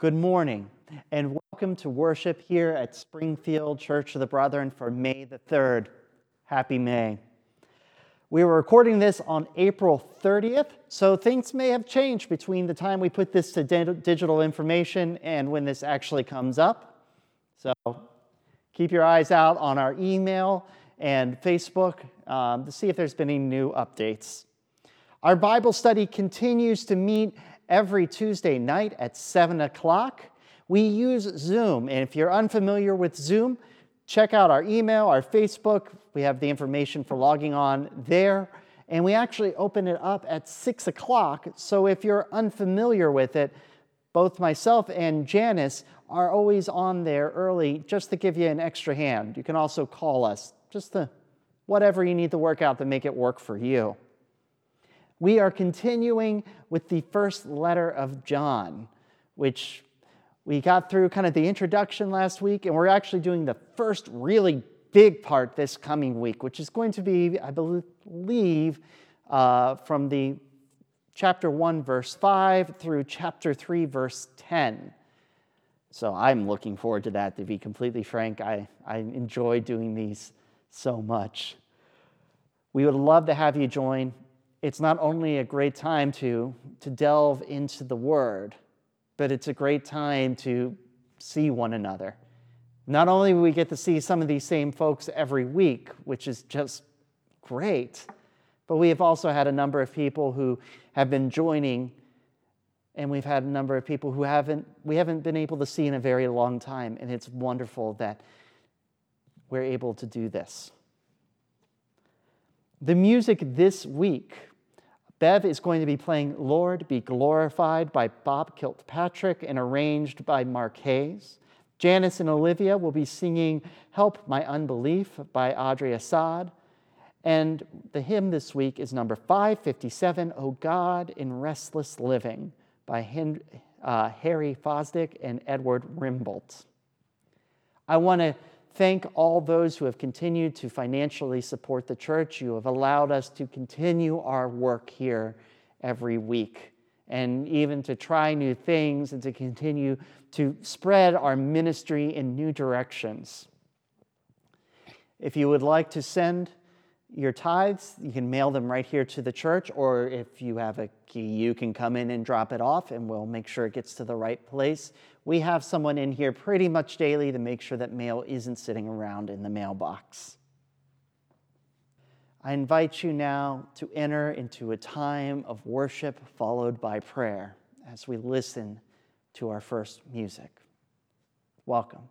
Good morning, and welcome to worship here at Springfield Church of the Brethren for May the 3rd. Happy May. We were recording this on April 30th, so things may have changed between the time we put this to digital information and when this actually comes up. So keep your eyes out on our email and Facebook um, to see if there's been any new updates. Our Bible study continues to meet every Tuesday night at 7 o'clock. We use Zoom, and if you're unfamiliar with Zoom, check out our email, our Facebook. We have the information for logging on there. And we actually open it up at 6 o'clock. So if you're unfamiliar with it, both myself and Janice are always on there early just to give you an extra hand. You can also call us, just to whatever you need to work out to make it work for you. We are continuing with the first letter of John, which we got through kind of the introduction last week, and we're actually doing the first really big part this coming week, which is going to be, I believe, uh, from the chapter 1, verse 5 through chapter 3, verse 10. So I'm looking forward to that, to be completely frank. I, I enjoy doing these so much. We would love to have you join it's not only a great time to, to delve into the Word, but it's a great time to see one another. Not only we get to see some of these same folks every week, which is just great, but we have also had a number of people who have been joining, and we've had a number of people who haven't, we haven't been able to see in a very long time, and it's wonderful that we're able to do this. The music this week Bev is going to be playing Lord Be Glorified by Bob Kilpatrick and arranged by Mark Hayes. Janice and Olivia will be singing Help My Unbelief by Audrey Assad. And the hymn this week is number 557, O God in Restless Living by uh, Harry Fosdick and Edward Rimbault. I want to thank all those who have continued to financially support the church. You have allowed us to continue our work here every week and even to try new things and to continue to spread our ministry in new directions. If you would like to send your tithes, you can mail them right here to the church, or if you have a key, you can come in and drop it off, and we'll make sure it gets to the right place. We have someone in here pretty much daily to make sure that mail isn't sitting around in the mailbox. I invite you now to enter into a time of worship followed by prayer as we listen to our first music. Welcome.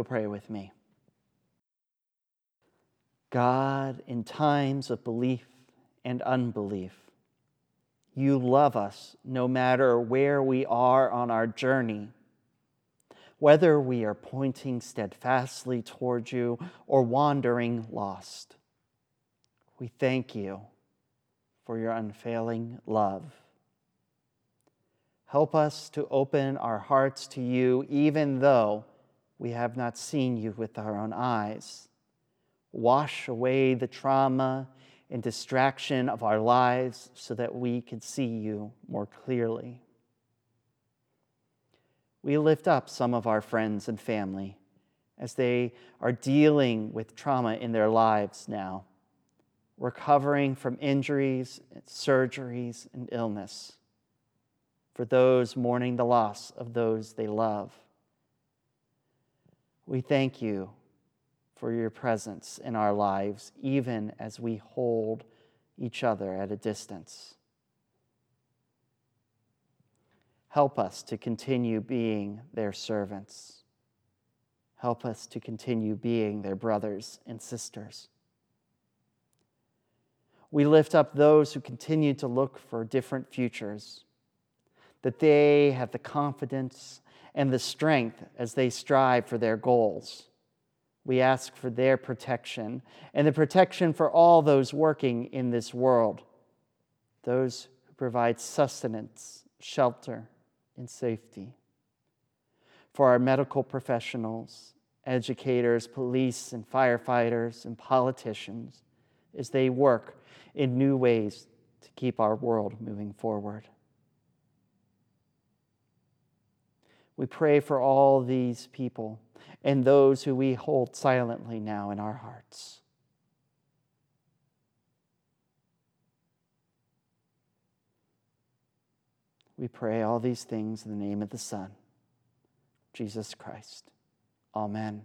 You'll pray with me. God, in times of belief and unbelief, you love us no matter where we are on our journey. Whether we are pointing steadfastly towards you or wandering lost, we thank you for your unfailing love. Help us to open our hearts to you, even though we have not seen you with our own eyes. Wash away the trauma and distraction of our lives so that we can see you more clearly. We lift up some of our friends and family as they are dealing with trauma in their lives now, recovering from injuries, surgeries, and illness. For those mourning the loss of those they love. We thank you for your presence in our lives, even as we hold each other at a distance. Help us to continue being their servants. Help us to continue being their brothers and sisters. We lift up those who continue to look for different futures, that they have the confidence and the strength as they strive for their goals we ask for their protection and the protection for all those working in this world, those who provide sustenance, shelter, and safety. For our medical professionals, educators, police, and firefighters, and politicians, as they work in new ways to keep our world moving forward. We pray for all these people and those who we hold silently now in our hearts. We pray all these things in the name of the Son, Jesus Christ. Amen.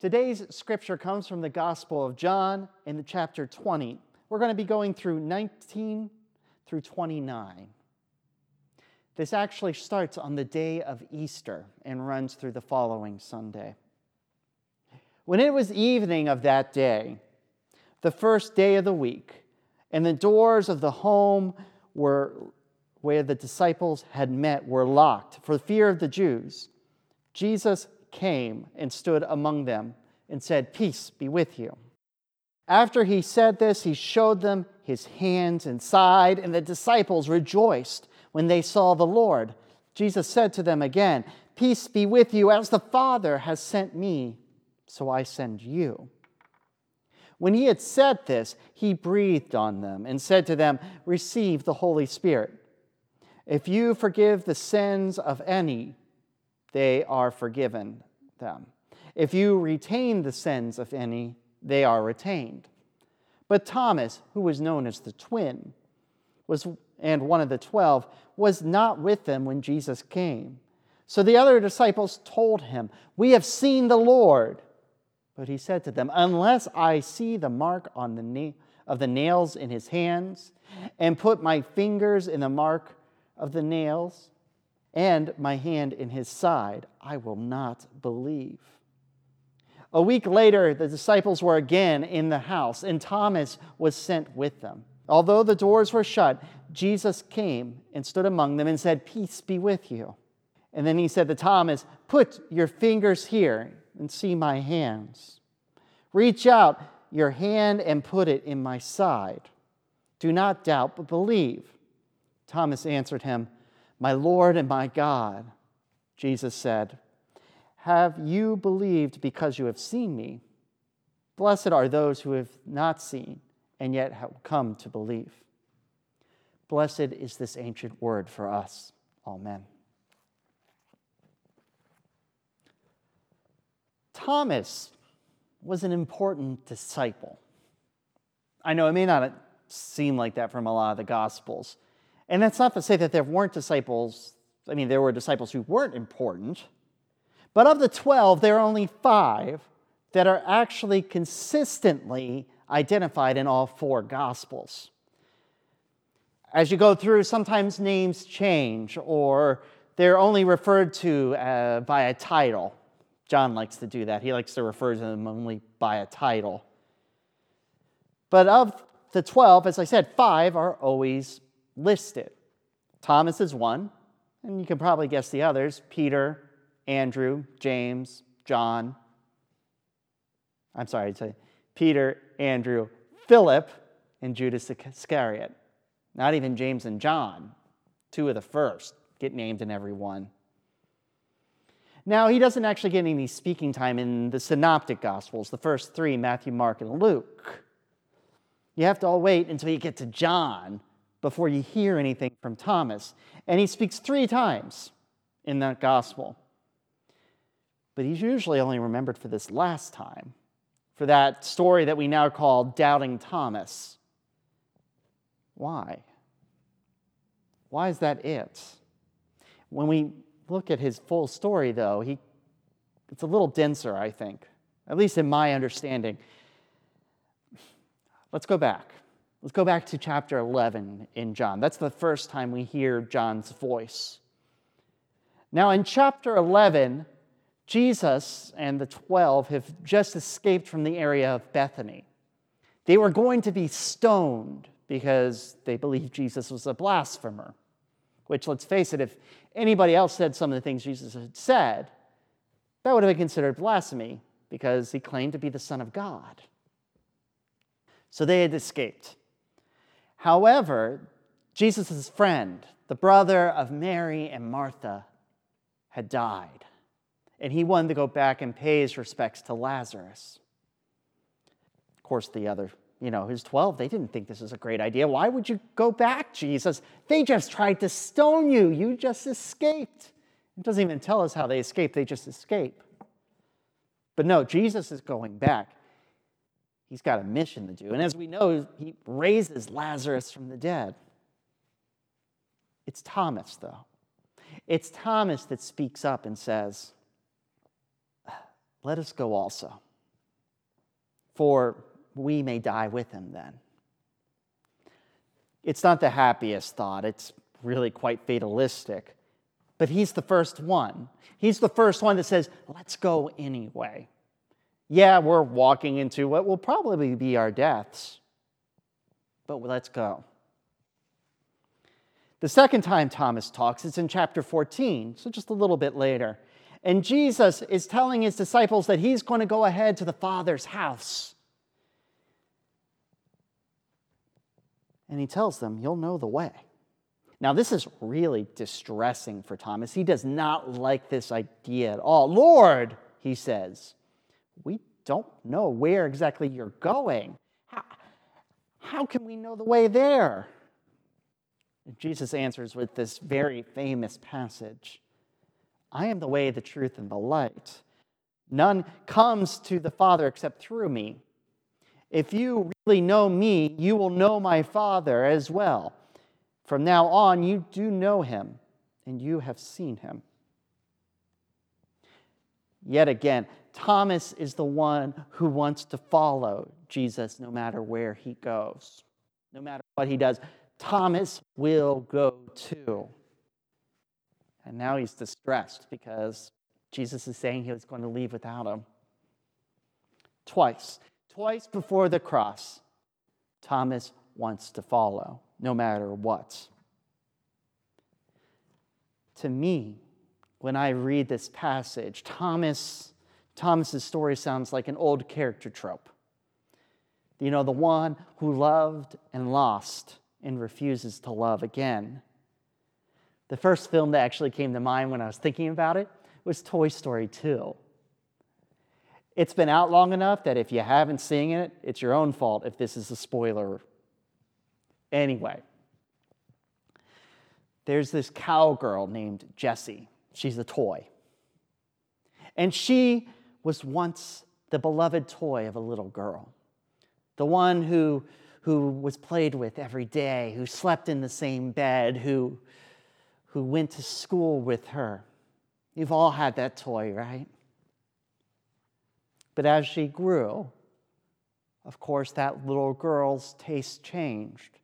Today's scripture comes from the Gospel of John in the chapter 20. We're going to be going through 19 through 29. This actually starts on the day of Easter and runs through the following Sunday. When it was evening of that day, the first day of the week, and the doors of the home were where the disciples had met were locked for fear of the Jews, Jesus came and stood among them and said, Peace be with you. After he said this, he showed them his hands and side, and the disciples rejoiced when they saw the Lord. Jesus said to them again, Peace be with you, as the Father has sent me, so I send you. When he had said this, he breathed on them and said to them, Receive the Holy Spirit. If you forgive the sins of any, they are forgiven them. If you retain the sins of any, they are retained. But Thomas, who was known as the twin, was and one of the twelve, was not with them when Jesus came. So the other disciples told him, We have seen the Lord. But he said to them, Unless I see the mark on the na- of the nails in his hands, and put my fingers in the mark of the nails, and my hand in his side, I will not believe. A week later, the disciples were again in the house, and Thomas was sent with them. Although the doors were shut, Jesus came and stood among them and said, Peace be with you. And then he said to Thomas, Put your fingers here and see my hands. Reach out your hand and put it in my side. Do not doubt, but believe. Thomas answered him, My Lord and my God. Jesus said, Have you believed because you have seen me? Blessed are those who have not seen and yet have come to believe. Blessed is this ancient word for us. Amen. Thomas was an important disciple. I know it may not seem like that from a lot of the Gospels. And that's not to say that there weren't disciples, I mean, there were disciples who weren't important. But of the 12, there are only five that are actually consistently identified in all four Gospels. As you go through, sometimes names change or they're only referred to uh, by a title. John likes to do that. He likes to refer to them only by a title. But of the 12, as I said, five are always listed. Thomas is one, and you can probably guess the others Peter, Andrew, James, John. I'm sorry, say Peter, Andrew, Philip, and Judas Iscariot. Not even James and John, two of the first, get named in every one. Now, he doesn't actually get any speaking time in the synoptic gospels, the first three Matthew, Mark, and Luke. You have to all wait until you get to John before you hear anything from Thomas. And he speaks three times in that gospel. But he's usually only remembered for this last time, for that story that we now call Doubting Thomas. Why? Why is that it? When we look at his full story, though, he, it's a little denser, I think, at least in my understanding. Let's go back. Let's go back to chapter 11 in John. That's the first time we hear John's voice. Now, in chapter 11, Jesus and the 12 have just escaped from the area of Bethany. They were going to be stoned because they believed Jesus was a blasphemer. Which, let's face it, if anybody else said some of the things Jesus had said, that would have been considered blasphemy because he claimed to be the Son of God. So they had escaped. However, Jesus' friend, the brother of Mary and Martha, had died, and he wanted to go back and pay his respects to Lazarus. Of course, the other you know, his 12, they didn't think this was a great idea. Why would you go back, Jesus? They just tried to stone you. You just escaped. It doesn't even tell us how they escaped, they just escape. But no, Jesus is going back. He's got a mission to do. And as we know, he raises Lazarus from the dead. It's Thomas, though. It's Thomas that speaks up and says, Let us go also. for we may die with him then. It's not the happiest thought, it's really quite fatalistic. But he's the first one. He's the first one that says, let's go anyway. Yeah, we're walking into what will probably be our deaths, but let's go. The second time Thomas talks, it's in chapter 14, so just a little bit later. And Jesus is telling his disciples that he's going to go ahead to the Father's house. And he tells them, You'll know the way. Now, this is really distressing for Thomas. He does not like this idea at all. Lord, he says, we don't know where exactly you're going. How, how can we know the way there? Jesus answers with this very famous passage I am the way, the truth, and the light. None comes to the Father except through me. If you really know me, you will know my Father as well. From now on, you do know him, and you have seen him. Yet again, Thomas is the one who wants to follow Jesus no matter where he goes, no matter what he does. Thomas will go too. And now he's distressed because Jesus is saying he was going to leave without him. Twice, twice before the cross, Thomas wants to follow, no matter what. To me, when I read this passage, Thomas, Thomas's story sounds like an old character trope. You know, the one who loved and lost and refuses to love again. The first film that actually came to mind when I was thinking about it was Toy Story 2. It's been out long enough that if you haven't seen it, it's your own fault if this is a spoiler. Anyway, there's this cowgirl named Jessie. She's a toy. And she was once the beloved toy of a little girl, the one who, who was played with every day, who slept in the same bed, who, who went to school with her. You've all had that toy, right? But as she grew, of course, that little girl's taste changed.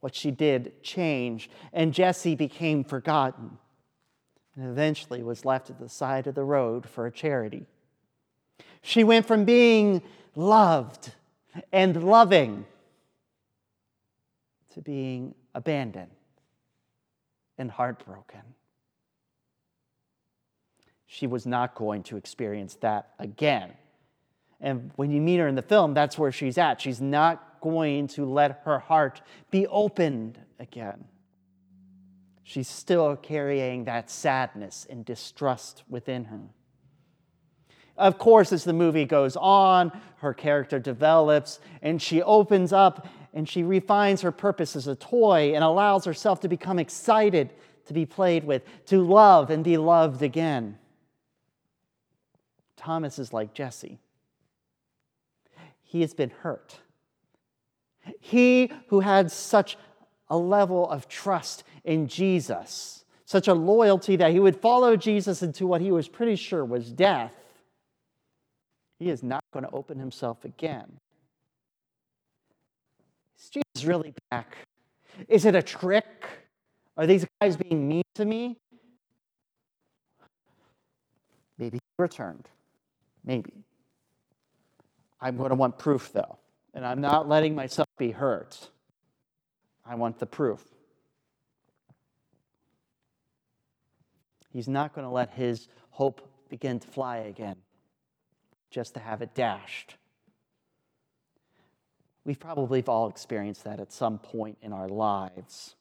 What she did changed, and Jessie became forgotten and eventually was left at the side of the road for a charity. She went from being loved and loving to being abandoned and heartbroken. She was not going to experience that again. And when you meet her in the film, that's where she's at. She's not going to let her heart be opened again. She's still carrying that sadness and distrust within her. Of course, as the movie goes on, her character develops and she opens up and she refines her purpose as a toy and allows herself to become excited to be played with, to love and be loved again. Thomas is like Jessie. He has been hurt. He who had such a level of trust in Jesus, such a loyalty that he would follow Jesus into what he was pretty sure was death, he is not going to open himself again. Is Jesus really back? Is it a trick? Are these guys being mean to me? Maybe he returned. Maybe. I'm going to want proof, though, and I'm not letting myself be hurt. I want the proof. He's not going to let his hope begin to fly again just to have it dashed. We've probably all experienced that at some point in our lives.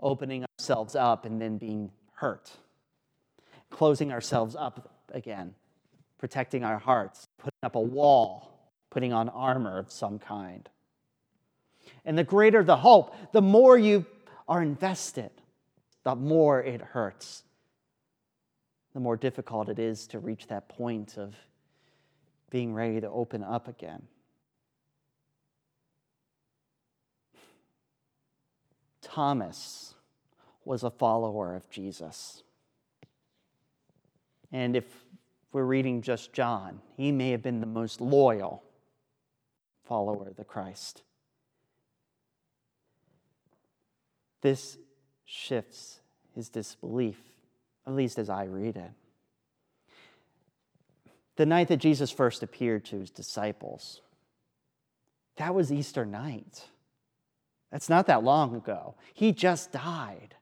Opening ourselves up and then being hurt. Closing ourselves up again. Protecting our hearts. Putting up a wall. Putting on armor of some kind. And the greater the hope, the more you are invested, the more it hurts. The more difficult it is to reach that point of being ready to open up again. Thomas was a follower of Jesus. And if we're reading just John, he may have been the most loyal follower of the Christ. This shifts his disbelief, at least as I read it. The night that Jesus first appeared to his disciples, that was Easter night. That's not that long ago. He just died.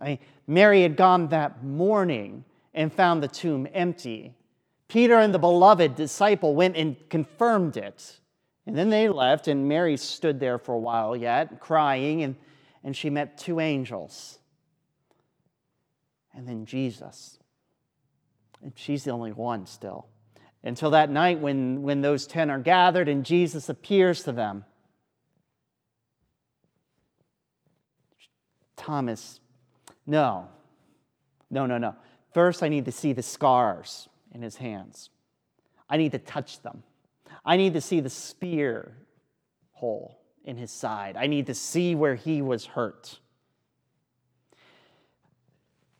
I mean, Mary had gone that morning and found the tomb empty. Peter and the beloved disciple went and confirmed it. And then they left, and Mary stood there for a while yet, crying, and, and she met two angels. And then Jesus. And she's the only one still. Until that night when, when those ten are gathered and Jesus appears to them. Thomas, no, no, no, no. First, I need to see the scars in his hands. I need to touch them. I need to see the spear hole in his side. I need to see where he was hurt.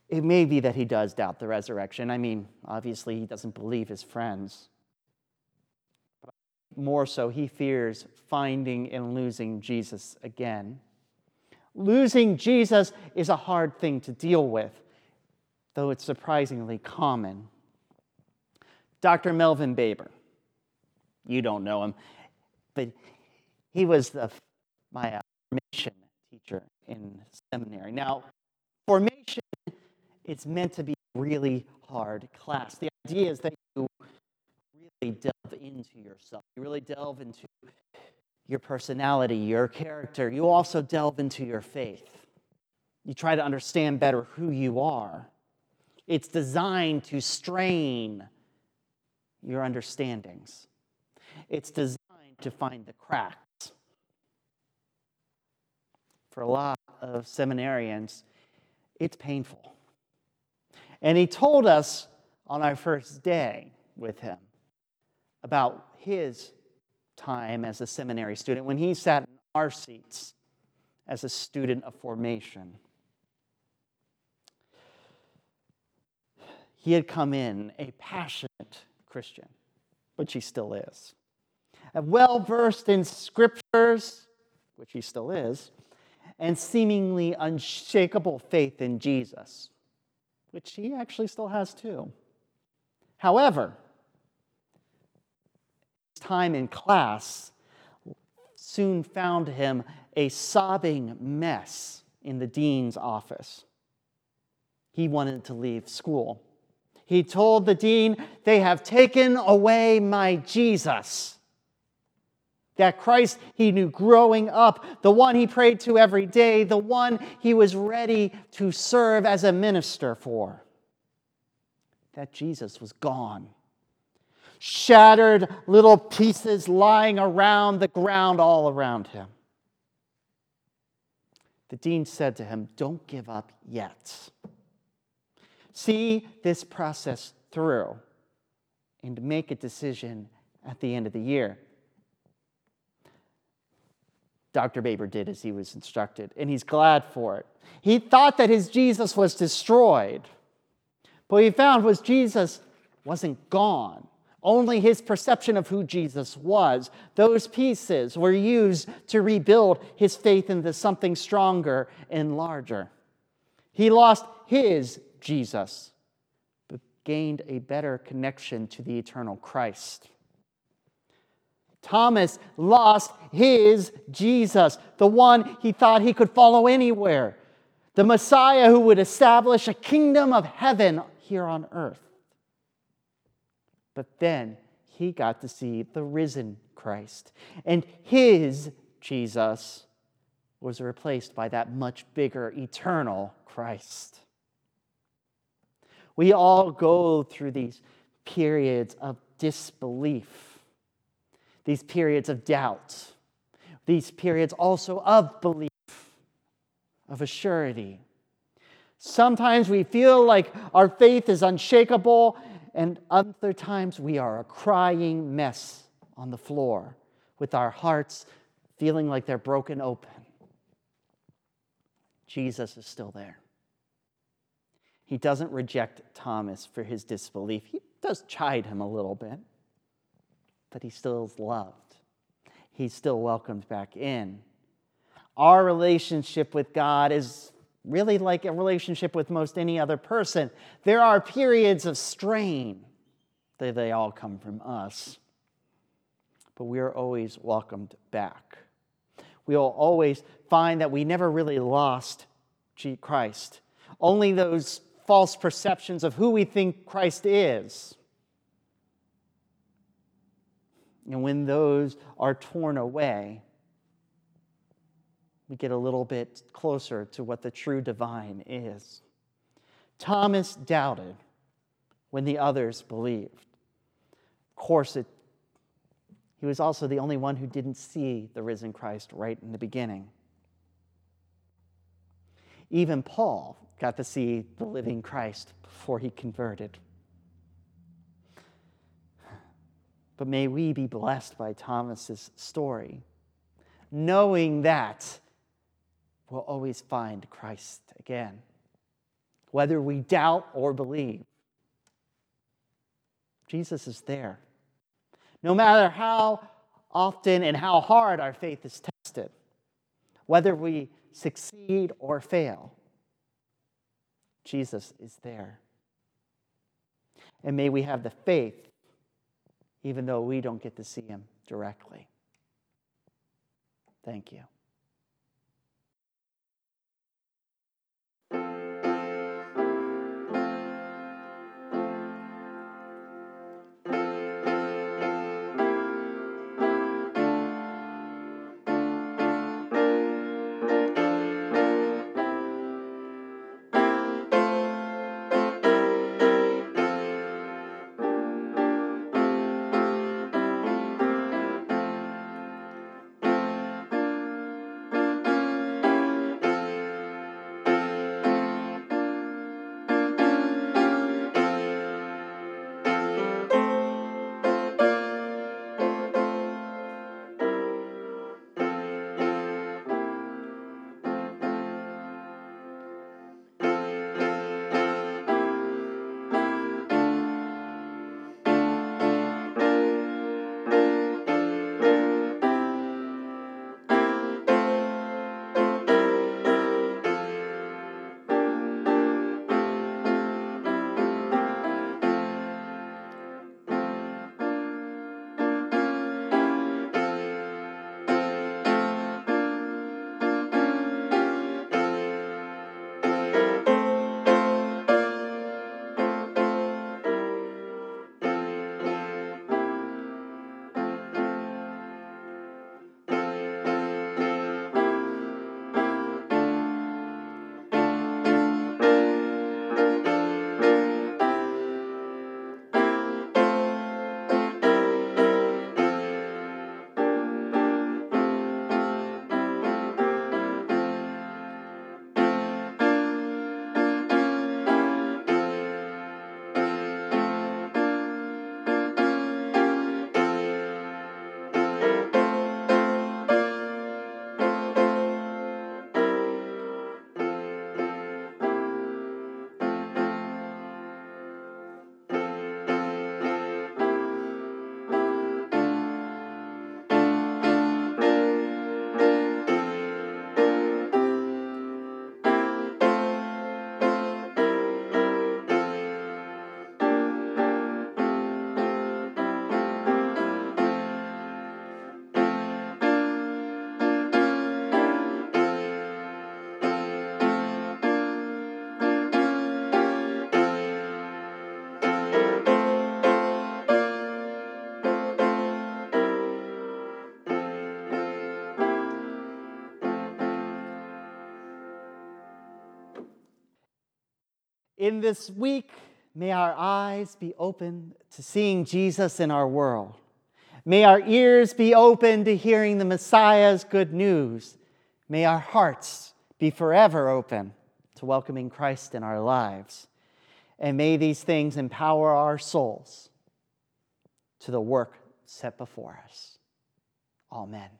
It may be that he does doubt the resurrection. I mean, obviously, he doesn't believe his friends. But more so, he fears finding and losing Jesus again. Losing Jesus is a hard thing to deal with, though it's surprisingly common. Dr. Melvin Baber, you don't know him, but he was the, my uh, formation teacher in seminary. Now, it's meant to be really hard class. The idea is that you really delve into yourself. You really delve into your personality, your character. You also delve into your faith. You try to understand better who you are. It's designed to strain your understandings. It's designed to find the cracks. For a lot of seminarians, it's painful. And he told us on our first day with him about his time as a seminary student when he sat in our seats as a student of formation. He had come in a passionate Christian, which he still is, well versed in scriptures, which he still is, and seemingly unshakable faith in Jesus which he actually still has too. However, his time in class soon found him a sobbing mess in the dean's office. He wanted to leave school. He told the dean, They have taken away my Jesus. That Christ he knew growing up, the one he prayed to every day, the one he was ready to serve as a minister for. That Jesus was gone. Shattered little pieces lying around the ground all around him. The dean said to him, Don't give up yet. See this process through and make a decision at the end of the year. Dr. Baber did as he was instructed, and he's glad for it. He thought that his Jesus was destroyed, but what he found was Jesus wasn't gone. Only his perception of who Jesus was, those pieces were used to rebuild his faith into something stronger and larger. He lost his Jesus, but gained a better connection to the eternal Christ. Thomas lost his Jesus, the one he thought he could follow anywhere, the Messiah who would establish a kingdom of heaven here on earth. But then he got to see the risen Christ, and his Jesus was replaced by that much bigger, eternal Christ. We all go through these periods of disbelief these periods of doubt, these periods also of belief, of assurity. Sometimes we feel like our faith is unshakable, and other times we are a crying mess on the floor with our hearts feeling like they're broken open. Jesus is still there. He doesn't reject Thomas for his disbelief. He does chide him a little bit. But he still is loved. He's still welcomed back in. Our relationship with God is really like a relationship with most any other person. There are periods of strain, they, they all come from us. But we are always welcomed back. We will always find that we never really lost Christ. Only those false perceptions of who we think Christ is. And when those are torn away, we get a little bit closer to what the true divine is. Thomas doubted when the others believed. Of course, it, he was also the only one who didn't see the risen Christ right in the beginning. Even Paul got to see the living Christ before he converted. But may we be blessed by Thomas's story, knowing that we'll always find Christ again, whether we doubt or believe. Jesus is there. No matter how often and how hard our faith is tested, whether we succeed or fail, Jesus is there. And may we have the faith, even though we don't get to see him directly. Thank you. In this week, may our eyes be open to seeing Jesus in our world. May our ears be open to hearing the Messiah's good news. May our hearts be forever open to welcoming Christ in our lives. And may these things empower our souls to the work set before us. Amen.